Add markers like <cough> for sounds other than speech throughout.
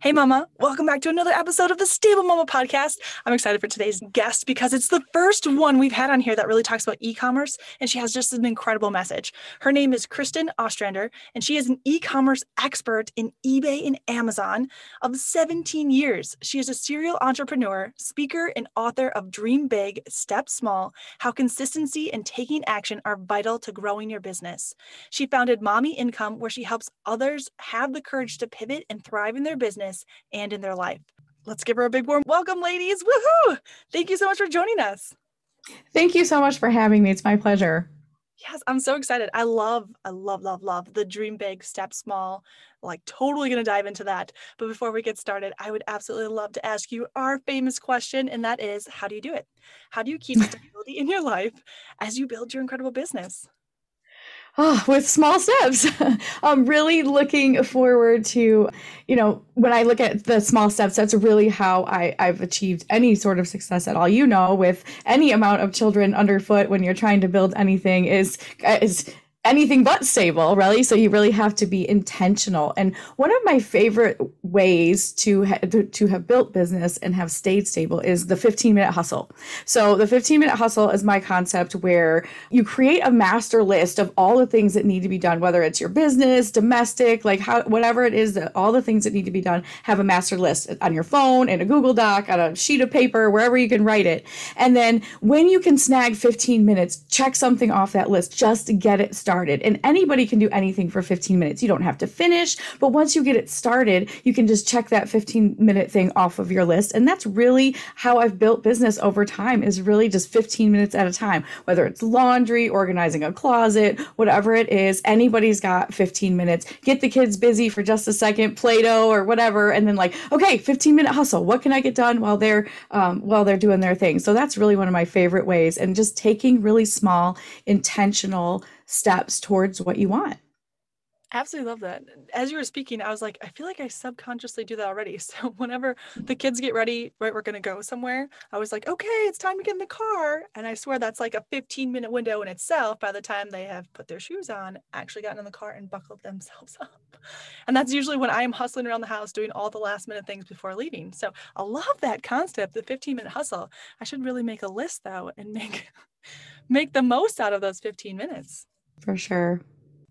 Hey, Mama. Welcome back to another episode of the Stable Mama podcast. I'm excited for today's guest because it's the first one we've had on here that really talks about e commerce, and she has just an incredible message. Her name is Kristin Ostrander, and she is an e commerce expert in eBay and Amazon of 17 years. She is a serial entrepreneur, speaker, and author of Dream Big, Step Small How Consistency and Taking Action Are Vital to Growing Your Business. She founded Mommy Income, where she helps others have the courage to pivot and thrive in their business business and in their life. Let's give her a big warm welcome, ladies. Woohoo! Thank you so much for joining us. Thank you so much for having me. It's my pleasure. Yes, I'm so excited. I love, I love, love, love the dream big, step small. Like, totally going to dive into that. But before we get started, I would absolutely love to ask you our famous question, and that is how do you do it? How do you keep <laughs> stability in your life as you build your incredible business? Oh, with small steps. <laughs> I'm really looking forward to, you know, when I look at the small steps, that's really how I, I've achieved any sort of success at all. You know, with any amount of children underfoot when you're trying to build anything is is anything but stable, really. So you really have to be intentional. And one of my favorite ways to ha- to have built business and have stayed stable is the 15 minute hustle. So the 15 minute hustle is my concept where you create a master list of all the things that need to be done, whether it's your business, domestic, like how whatever it is, that all the things that need to be done, have a master list on your phone, in a Google Doc, on a sheet of paper, wherever you can write it. And then when you can snag 15 minutes, check something off that list just to get it started started. And anybody can do anything for 15 minutes. You don't have to finish, but once you get it started, you can just check that 15 minute thing off of your list. And that's really how I've built business over time is really just 15 minutes at a time, whether it's laundry, organizing a closet, whatever it is, anybody's got 15 minutes. Get the kids busy for just a second, Play-Doh or whatever. And then like, okay, 15 minute hustle. What can I get done while they're, um, while they're doing their thing? So that's really one of my favorite ways. And just taking really small, intentional steps towards what you want. Absolutely love that. As you were speaking, I was like, I feel like I subconsciously do that already. <laughs> So whenever the kids get ready, right, we're gonna go somewhere. I was like, okay, it's time to get in the car. And I swear that's like a 15 minute window in itself. By the time they have put their shoes on, actually gotten in the car and buckled themselves <laughs> up. And that's usually when I am hustling around the house doing all the last minute things before leaving. So I love that concept, the 15 minute hustle. I should really make a list though and make <laughs> make the most out of those 15 minutes for sure.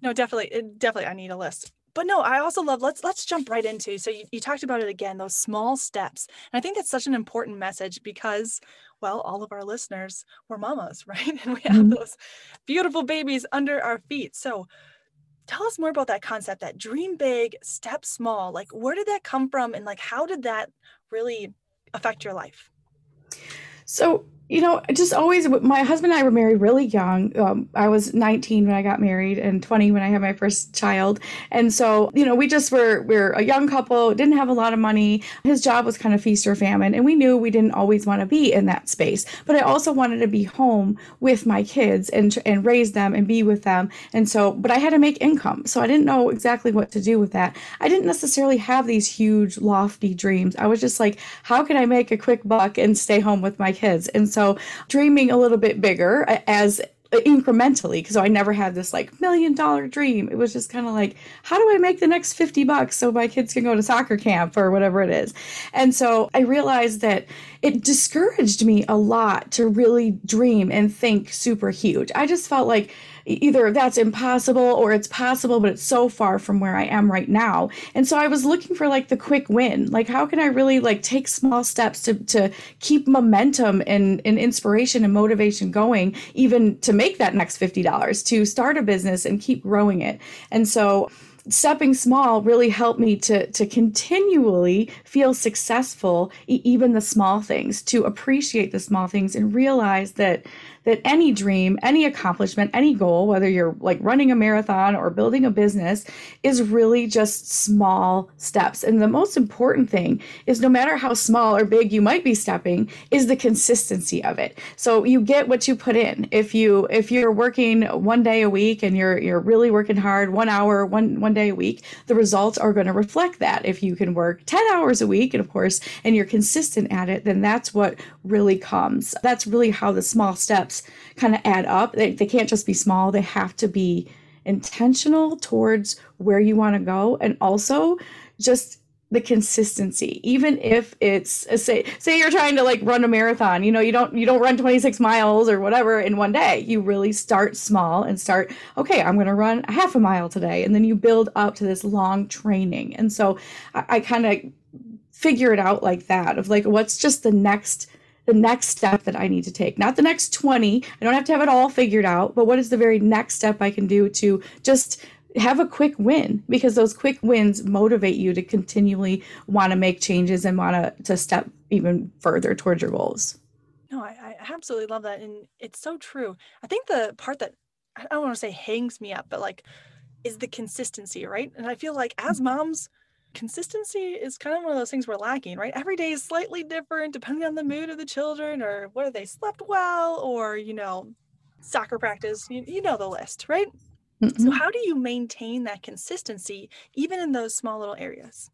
No, definitely, definitely, I need a list. But no, I also love. Let's let's jump right into. So you, you talked about it again, those small steps, and I think that's such an important message because, well, all of our listeners were mamas, <laughs> right? And we have mm-hmm. those beautiful babies under our feet. So tell us more about that concept that dream big step small like where did that come from and like how did that really affect your life so you know, just always, my husband and I were married really young. Um, I was 19 when I got married and 20 when I had my first child. And so, you know, we just were, we are a young couple, didn't have a lot of money. His job was kind of feast or famine. And we knew we didn't always want to be in that space. But I also wanted to be home with my kids and, and raise them and be with them. And so, but I had to make income. So I didn't know exactly what to do with that. I didn't necessarily have these huge, lofty dreams. I was just like, how can I make a quick buck and stay home with my kids? And so so dreaming a little bit bigger as incrementally because I never had this like million dollar dream. It was just kind of like, how do I make the next 50 bucks so my kids can go to soccer camp or whatever it is? And so I realized that it discouraged me a lot to really dream and think super huge. I just felt like either that's impossible or it's possible, but it's so far from where I am right now. And so I was looking for like the quick win. Like, how can I really like take small steps to, to keep momentum and, and inspiration and motivation going, even to make that next $50, to start a business and keep growing it. And so, stepping small really helped me to to continually feel successful even the small things to appreciate the small things and realize that that any dream, any accomplishment, any goal, whether you're like running a marathon or building a business, is really just small steps. And the most important thing is no matter how small or big you might be stepping, is the consistency of it. So you get what you put in. If you if you're working one day a week and you're you're really working hard, one hour, one one day a week, the results are going to reflect that. If you can work 10 hours a week, and of course, and you're consistent at it, then that's what really comes. That's really how the small steps kind of add up. They, they can't just be small, they have to be intentional towards where you want to go and also just the consistency even if it's uh, say say you're trying to like run a marathon you know you don't you don't run 26 miles or whatever in one day you really start small and start okay i'm going to run half a mile today and then you build up to this long training and so i, I kind of figure it out like that of like what's just the next the next step that I need to take. Not the next 20. I don't have to have it all figured out, but what is the very next step I can do to just have a quick win because those quick wins motivate you to continually want to make changes and want to to step even further towards your goals. No, I, I absolutely love that. And it's so true. I think the part that I don't want to say hangs me up, but like is the consistency, right? And I feel like as mm-hmm. moms, consistency is kind of one of those things we're lacking, right? Every day is slightly different depending on the mood of the children or whether they slept well or, you know, soccer practice. You, you know the list, right? Mm-hmm. So, how do you maintain that consistency even in those small little areas?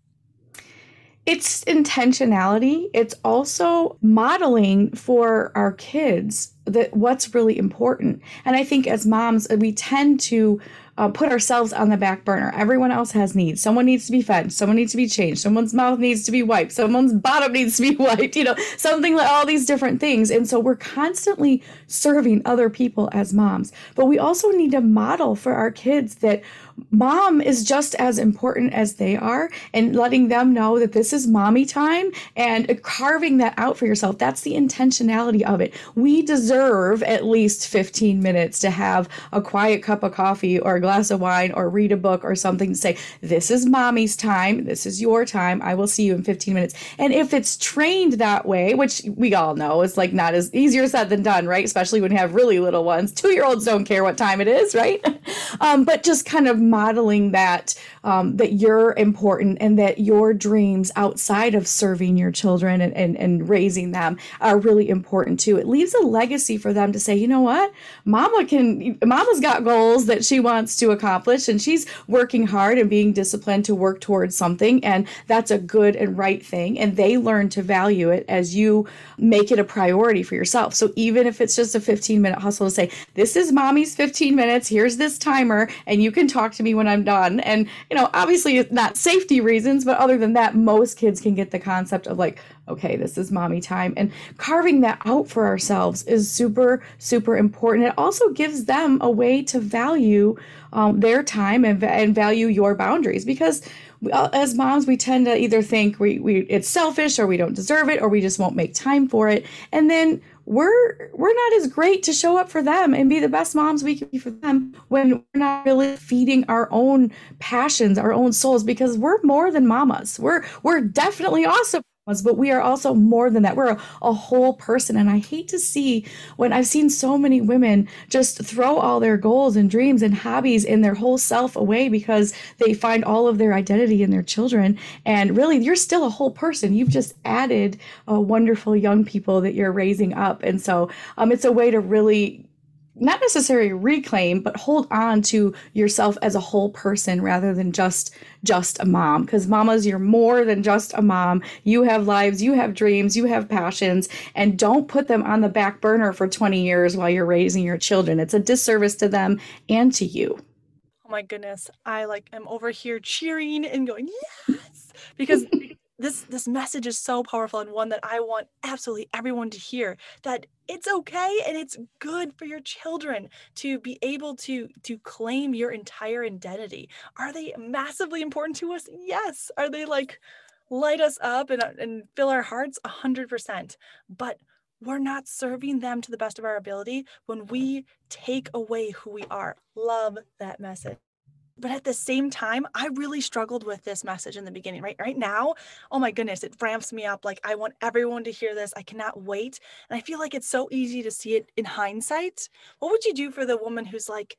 It's intentionality. It's also modeling for our kids that what's really important. And I think as moms, we tend to uh, put ourselves on the back burner. Everyone else has needs. Someone needs to be fed. Someone needs to be changed. Someone's mouth needs to be wiped. Someone's <laughs> bottom needs to be wiped. You know, something like all these different things. And so we're constantly serving other people as moms. But we also need to model for our kids that mom is just as important as they are and letting them know that this is mommy time and carving that out for yourself. That's the intentionality of it. We deserve at least 15 minutes to have a quiet cup of coffee or a glass of wine or read a book or something to say, This is mommy's time. This is your time. I will see you in 15 minutes. And if it's trained that way, which we all know is like not as easier said than done, right? Especially when you have really little ones. Two year olds don't care what time it is, right? <laughs> um, but just kind of modeling that um, that you're important and that your dreams outside of serving your children and, and, and raising them are really important too. It leaves a legacy for them to say, you know what, mama can, mama's got goals that she wants to accomplish and she's working hard and being disciplined to work towards something. And that's a good and right thing. And they learn to value it as you make it a priority for yourself. So even if it's just a 15 minute hustle to say, this is mommy's 15 minutes, here's this timer, and you can talk to me when I'm done. And, you know, obviously it's not safety reasons, but other than that, most kids can get the concept of like, okay, this is mommy time. And carving that out for ourselves is super, super important. It also gives them a way to value um, their time and, and value your boundaries because uh, as moms, we tend to either think we, we it's selfish or we don't deserve it or we just won't make time for it. And then we're we're not as great to show up for them and be the best moms we can be for them when we're not really feeding our own passions, our own souls because we're more than mamas. We're we're definitely awesome but we are also more than that. We're a, a, whole person. And I hate to see when I've seen so many women just throw all their goals and dreams and hobbies and their whole self away because they find all of their identity in their children. And really, you're still a whole person. You've just added uh, wonderful young people that you're raising up. And so um, it's a way to really not necessarily reclaim but hold on to yourself as a whole person rather than just just a mom. Because mamas you're more than just a mom. You have lives you have dreams you have passions and don't put them on the back burner for 20 years while you're raising your children. It's a disservice to them and to you. Oh my goodness. I like am over here cheering and going yes! Because this this message is so powerful and one that I want absolutely everyone to hear that it's okay and it's good for your children to be able to to claim your entire identity. Are they massively important to us? Yes. Are they like light us up and, uh, and fill our hearts 100%. But we're not serving them to the best of our ability when we take away who we are. Love that message. But at the same time, I really struggled with this message in the beginning, right? Right now, oh my goodness, it ramps me up. Like, I want everyone to hear this. I cannot wait. And I feel like it's so easy to see it in hindsight. What would you do for the woman who's like,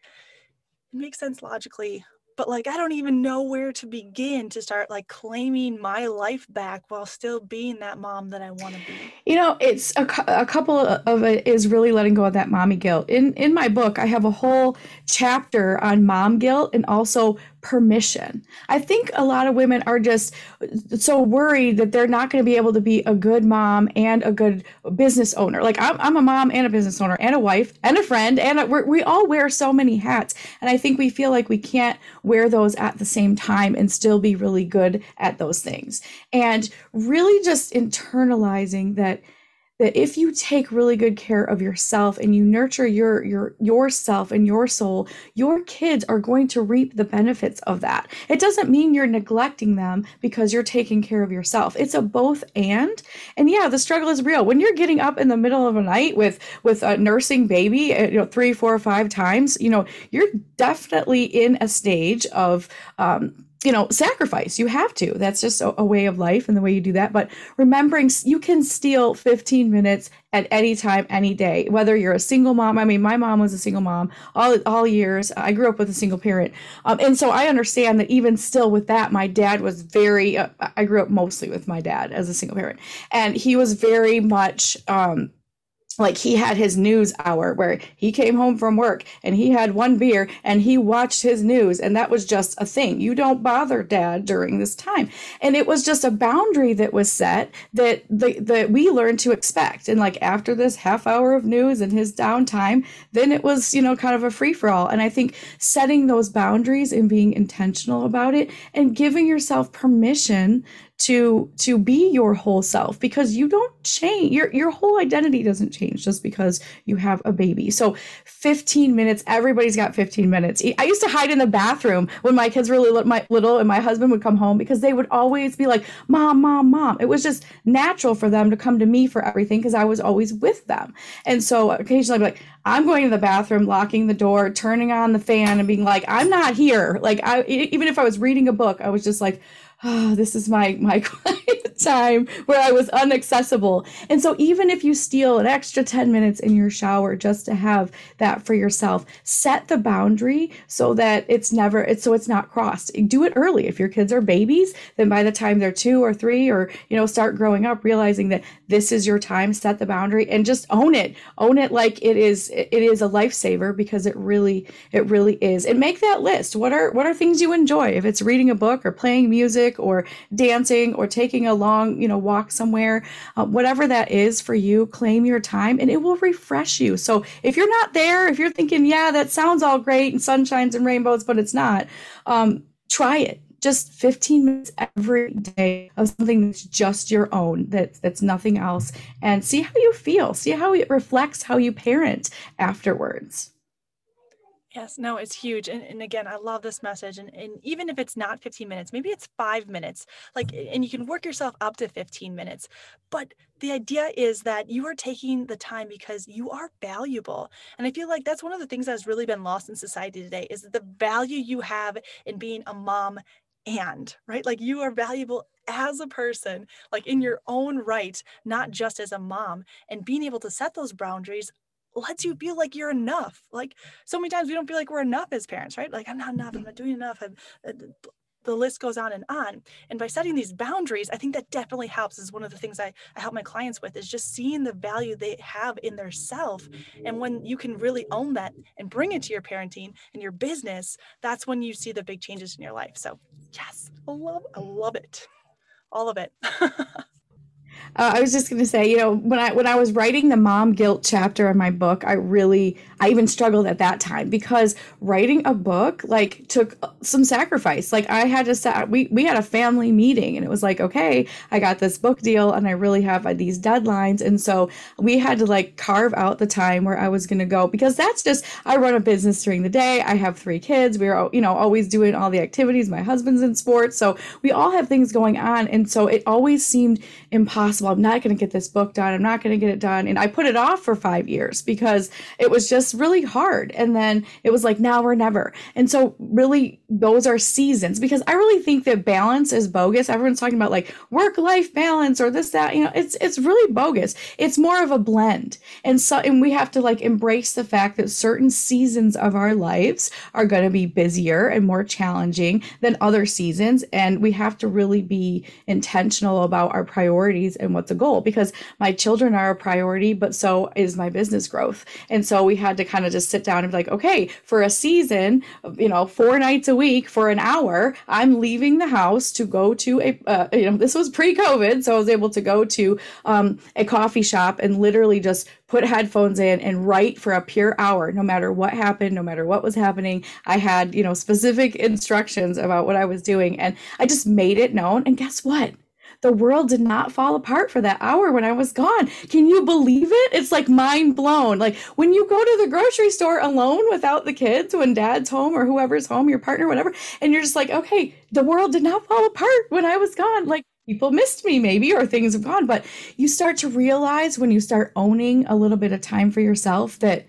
it makes sense logically, but like I don't even know where to begin to start like claiming my life back while still being that mom that I want to be. You know, it's a, a couple of it is really letting go of that mommy guilt. In in my book, I have a whole chapter on mom guilt and also permission. I think a lot of women are just so worried that they're not going to be able to be a good mom and a good business owner. Like I'm, I'm a mom and a business owner and a wife and a friend, and we all wear so many hats. And I think we feel like we can't wear those at the same time and still be really good at those things. And really just internalizing that that if you take really good care of yourself and you nurture your your yourself and your soul your kids are going to reap the benefits of that. It doesn't mean you're neglecting them because you're taking care of yourself. It's a both and. And yeah the struggle is real. When you're getting up in the middle of a night with with a nursing baby uh, you know three four five times you know you're definitely in a stage of um, you know, sacrifice. You have to. That's just a, a, way of life and the way you do that. But remembering you can steal 15 minutes at any time, any day, whether you're a single mom. I mean, my mom was a single mom all, all years. I grew up with a single parent. Um, and so I understand that even still with that, my dad was very, uh, I grew up mostly with my dad as a single parent. And he was very much, um, like he had his news hour where he came home from work and he had one beer and he watched his news and that was just a thing. You don't bother dad during this time. And it was just a boundary that was set that the, that we learned to expect. And like after this half hour of news and his downtime then it was you know kind of a free for all and i think setting those boundaries and being intentional about it and giving yourself permission to to be your whole self because you don't change your your whole identity doesn't change just because you have a baby. So 15 minutes everybody's got 15 minutes. I used to hide in the bathroom when my kids were little, my, little and my husband would come home because they would always be like mom mom mom. It was just natural for them to come to me for everything because i was always with them. And so occasionally i'd be like i'm going to the bathroom locking the door turning on the fan and being like i'm not here like i even if i was reading a book i was just like oh, <sighs> this is my my quiet <laughs> time where I was unaccessible. And so even if you steal an extra 10 minutes in your shower just to have that for yourself, set the boundary so that it's never it's so it's not crossed. Do it early. If your kids are babies, then by the time they're 2 or 3 or you know start growing up realizing that this is your time, set the boundary and just own it. Own it like it is it is a lifesaver because it really it really is. And make that list. What are what are things you enjoy? If it's reading a book or playing music music or dancing or taking a long, you know, walk somewhere, uh, whatever that is for you, claim your time and it will refresh you. So if you're not there, if you're thinking, yeah, that sounds all great and sunshines and rainbows, but it's not, um, try it. Just 15 minutes every day of something that's just your own that that's nothing else and see how you feel. See how it reflects how you parent afterwards Yes, no, it's huge. And, and again, I love this message. And, and even if it's not 15 minutes, maybe it's five minutes, like, and you can work yourself up to 15 minutes. But the idea is that you are taking the time because you are valuable. And I feel like that's one of the things that's really been lost in society today is the value you have in being a mom and, right? Like you are valuable as a person, like in your own right, not just as a mom. And being able to set those boundaries lets you feel like you're enough. Like so many times we don't feel like we're enough as parents, right? Like I'm not enough, I'm not doing enough. I'm, uh, the list goes on and on. And by setting these boundaries, I think that definitely helps. Is one of the things I, I help my clients with is just seeing the value they have in their self. And when you can really own that and bring it to your parenting and your business, that's when you see the big changes in your life. So yes, I love, I love it. All of it. <laughs> Uh, I was just going to say, you know, when I when I was writing the mom guilt chapter in my book, I really I even struggled at that time because writing a book like took some sacrifice. Like I had to we we had a family meeting and it was like, okay, I got this book deal and I really have uh, these deadlines and so we had to like carve out the time where I was going to go because that's just I run a business during the day. I have 3 kids. We're you know always doing all the activities. My husband's in sports, so we all have things going on and so it always seemed impossible. I'm not going to get this book done. I'm not going to get it done. And I put it off for 5 years because it was just really hard. And then it was like now or never. And so really those are seasons because I really think that balance is bogus. Everyone's talking about like work life balance or this that, you know, it's it's really bogus. It's more of a blend. And so and we have to like embrace the fact that certain seasons of our lives are going to be busier and more challenging than other seasons and we have to really be intentional about our priorities and what's a goal because my children are a priority but so is my business growth. And so we had to kind of just sit down and be like, okay, for a season, you know, four nights a week for an hour, I'm leaving the house to go to a, uh, you know, this was pre COVID. So I was able to go to um, a coffee shop and literally just put headphones in and write for a pure hour, no matter what happened, no matter what was happening. I had, you know, specific instructions about what I was doing and I just made it known. And guess what? The world did not fall apart for that hour when I was gone. Can you believe it? It's like mind blown. Like when you go to the grocery store alone without the kids, when dad's home or whoever's home, your partner, whatever, and you're just like, okay, the world did not fall apart when I was gone. Like people missed me maybe or things have gone. But you start to realize when you start owning a little bit of time for yourself that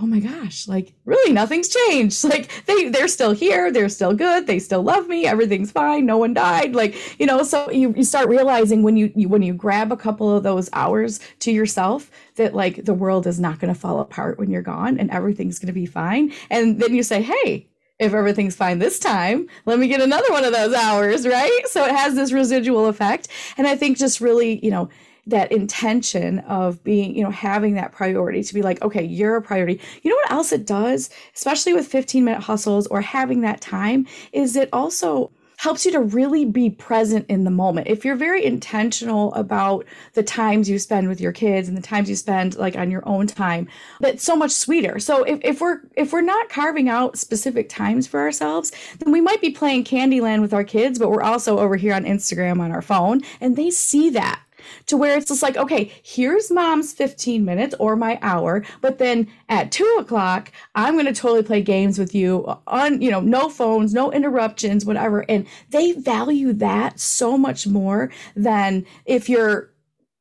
oh my gosh, like really nothing's changed. <laughs> Like they they're still here, they're still good, they still love me, everything's fine, no one died. Like, you know, so you, you start realizing when you, you when you grab a couple of those hours to yourself that like the world is not gonna fall apart when you're gone and everything's gonna be fine. And then you say, Hey, if everything's fine this time, let me get another one of those hours, <laughs> right? So it has this residual effect. And I think just really, you know, that intention of being, you know, having that priority to be like, okay, you're a priority. You know what else it does, especially with 15 minute hustles or having that time, is it also helps you to really be present in the moment. If you're very intentional about the times you spend with your kids and the times you spend like on your own time, that's so much sweeter. So if, if we're if we're not carving out specific times for ourselves, then we might be playing Candyland with our kids, but we're also over here on Instagram on our phone and they see that to where it's just like, okay, here's mom's 15 minutes or my hour, but then at two o'clock, I'm going to totally play games with you on, you know, no phones, no interruptions, whatever. And they value that so much more than if you're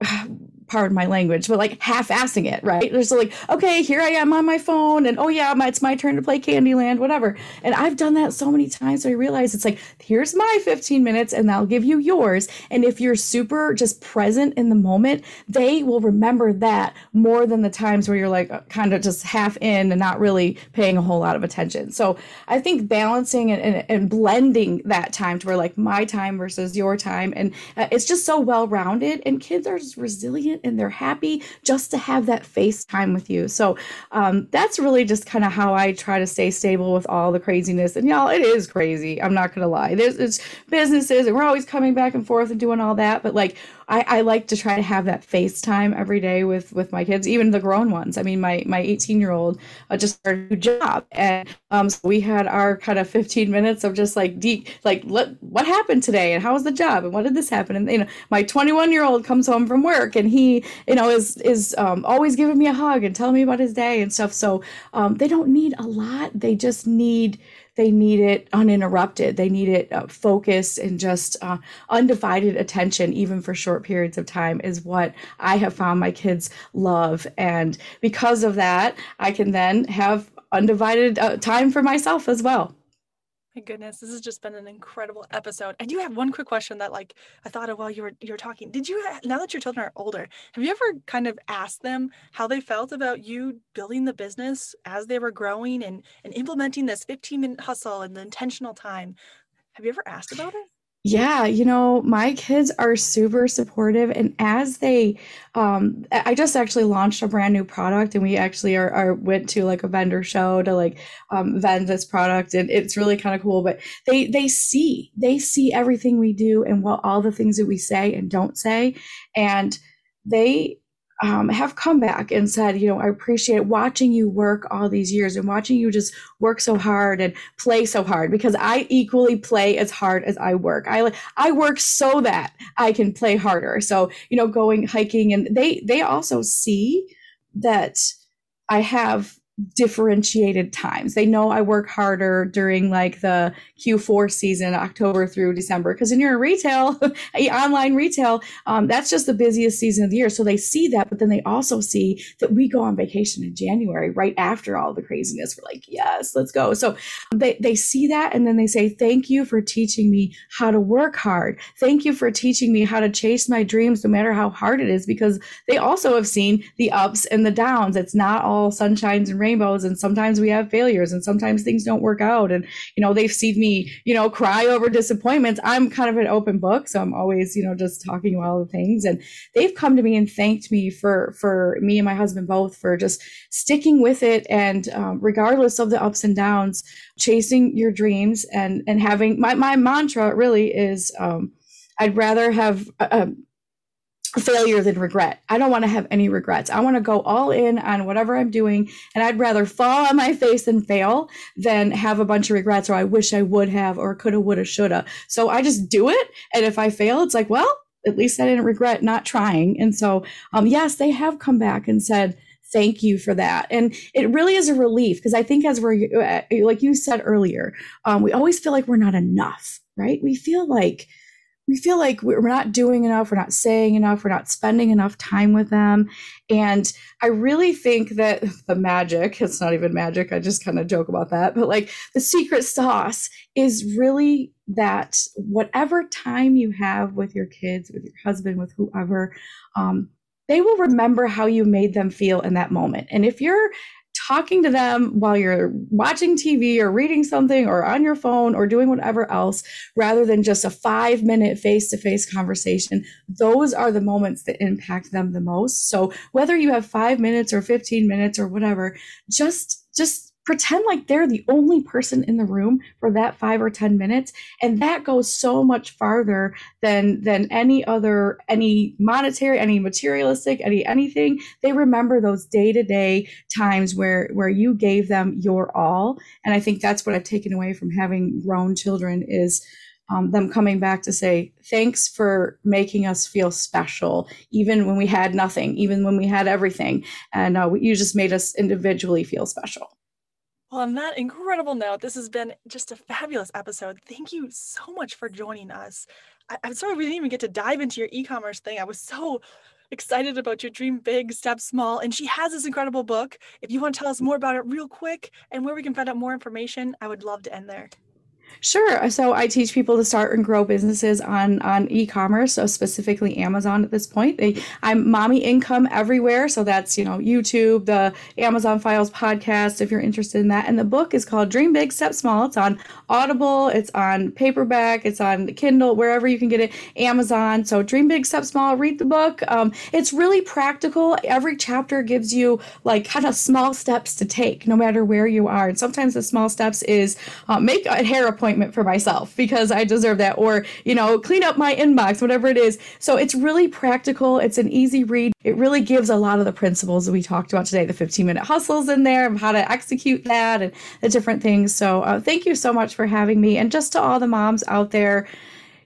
<sighs> pardon my language, but like half-assing it, right? There's like, okay, here I am on my phone, and oh yeah, my, it's my turn to play Candyland, whatever. And I've done that so many times. So I realize it's like, here's my 15 minutes, and I'll give you yours. And if you're super just present in the moment, they will remember that more than the times where you're like uh, kind of just half in and not really paying a whole lot of attention. So I think balancing and, and, and blending that time to where like my time versus your time, and uh, it's just so well rounded. And kids are just resilient and they're happy just to have that face time with you. So um, that's really just kind of how I try to stay stable with all the craziness. And y'all, it is crazy. I'm not gonna lie. There's it's businesses and we're always coming back and forth and doing all that. But like I, I like to try to have that FaceTime every day with with my kids, even the grown ones. I mean, my my 18 year old uh, just started a new job, and um, so we had our kind of 15 minutes of just like deep, like what what happened today, and how was the job, and what did this happen, and you know, my 21 year old comes home from work, and he, you know, is is um, always giving me a hug and telling me about his day and stuff. So um, they don't need a lot; they just need they need it uninterrupted. They need it uh, focused and just uh, undivided attention, even for short periods of time, is what I have found my kids love. And because of that, I can then have undivided uh, time for myself as well. My goodness, this has just been an incredible episode. I do have one quick question that like I thought of while you were you were talking. Did you now that your children are older, have you ever kind of asked them how they felt about you building the business as they were growing and and implementing this 15 minute hustle and the intentional time? Have you ever asked about it? Yeah, you know, my kids are super supportive. And as they, um, I just actually launched a brand new product and we actually are, are went to like a vendor show to like um, vend this product. And it's really kind of cool. But they, they see, they see everything we do and what all the things that we say and don't say. And they, um, have come back and said, you know, I appreciate watching you work all these years and watching you just work so hard and play so hard because I equally play as hard as I work. I I work so that I can play harder. So you know, going hiking and they they also see that I have differentiated times. They know I work harder during like the Q4 season, October through December, because when you're in retail, <laughs> online retail, um, that's just the busiest season of the year. So they see that, but then they also see that we go on vacation in January right after all the craziness. We're like, yes, let's go. So they, they see that and then they say, thank you for teaching me how to work hard. Thank you for teaching me how to chase my dreams no matter how hard it is, because they also have seen the ups and the downs. It's not all sunshines and rainbows and sometimes we have failures and sometimes things don't work out and you know they've seen me you know cry over disappointments. I'm kind of an open book so i'm always you know just talking about all the things and they've come to me and thanked me for for me and my husband both for just sticking with it and um, regardless of the ups and downs chasing your dreams and and having my my mantra really is um, I'd rather have uh, failure than regret. I don't want to have any regrets. I want to go all in on whatever I'm doing. And I'd rather fall on my face and fail than have a bunch of regrets or I wish I would have or coulda, woulda, shoulda. So I just do it. And if I fail, it's like, well, at least I didn't regret not trying. And so, um, yes, they have come back and said, thank you for that. And it really is a relief because I think as we're, uh, like you said earlier, um, we always feel like we're not enough, right? We feel like, we feel like we're not doing enough, we're not saying enough, we're not spending enough time with them. And I really think that <laughs> the magic, it's not even magic, I just kind of joke about that, but like the secret sauce is really that whatever time you have with your kids, with your husband, with whoever, um, they will remember how you made them feel in that moment. And if you're talking to them while you're watching TV or reading something or on your phone or doing whatever else, rather than just a five minute face to face conversation, those are the moments that impact them the most. So whether you have five minutes or 15 minutes or whatever, just, just pretend like they're the only person in the room for that five or ten minutes and that goes so much farther than than any other any monetary any materialistic any anything. They remember those day-to-day times where where you gave them your all and i think that's what i've taken away from having grown children is um, them coming back to say thanks for making us feel special even when we had nothing even when we had everything and uh, you just made us individually feel special well, on that incredible note, this has been just a fabulous episode. Thank you so much for joining us. I, am sorry we didn't even get to dive into your e commerce thing. I was so excited about your dream big, step small. And she has this incredible book. If you want to tell us more about it real quick and where we can find out more information, I would love to end there. Sure. So I teach people to start and grow businesses on on e-commerce, so specifically Amazon at this point. They, I'm mommy income everywhere, so that's you know YouTube, the Amazon Files podcast, if you're interested in that. And the book is called Dream Big, Step Small. It's on Audible, it's on paperback, it's on Kindle, wherever you can get it. Amazon. So Dream Big, Step Small. Read the book. Um, it's really practical. Every chapter gives you like kind of small steps to take, no matter where you are. And sometimes the small steps is uh, make a hair appointment appointment for myself because I deserve that, or, you know, clean up my inbox, whatever it is. So it's really practical. It's an easy read. It really gives a lot of the principles that we talked about today the 15 minute hustles in there, of how to execute that and the different things. So uh, thank you so much for having me. And just to all the moms out there,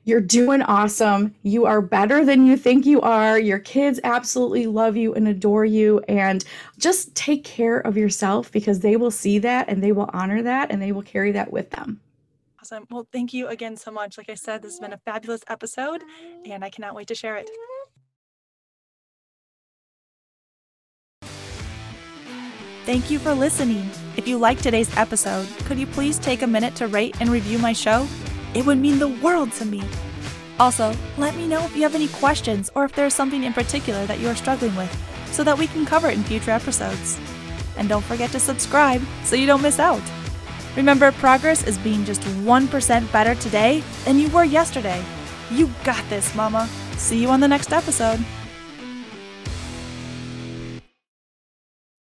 you're doing awesome. You are better than you think you are. Your kids absolutely love you and adore you. And just take care of yourself because they will see that and they will honor that and they will carry that with them. Awesome. Well, thank you again so much. Like I said, this has been a fabulous episode, and I cannot wait to share it. Thank you for listening. If you liked today's episode, could you please take a minute to rate and review my show? It would mean the world to me. Also, let me know if you have any questions or if there is something in particular that you are struggling with so that we can cover it in future episodes. And don't forget to subscribe so you don't miss out. Remember, progress is being just 1% better today than you were yesterday. You got this, Mama. See you on the next episode.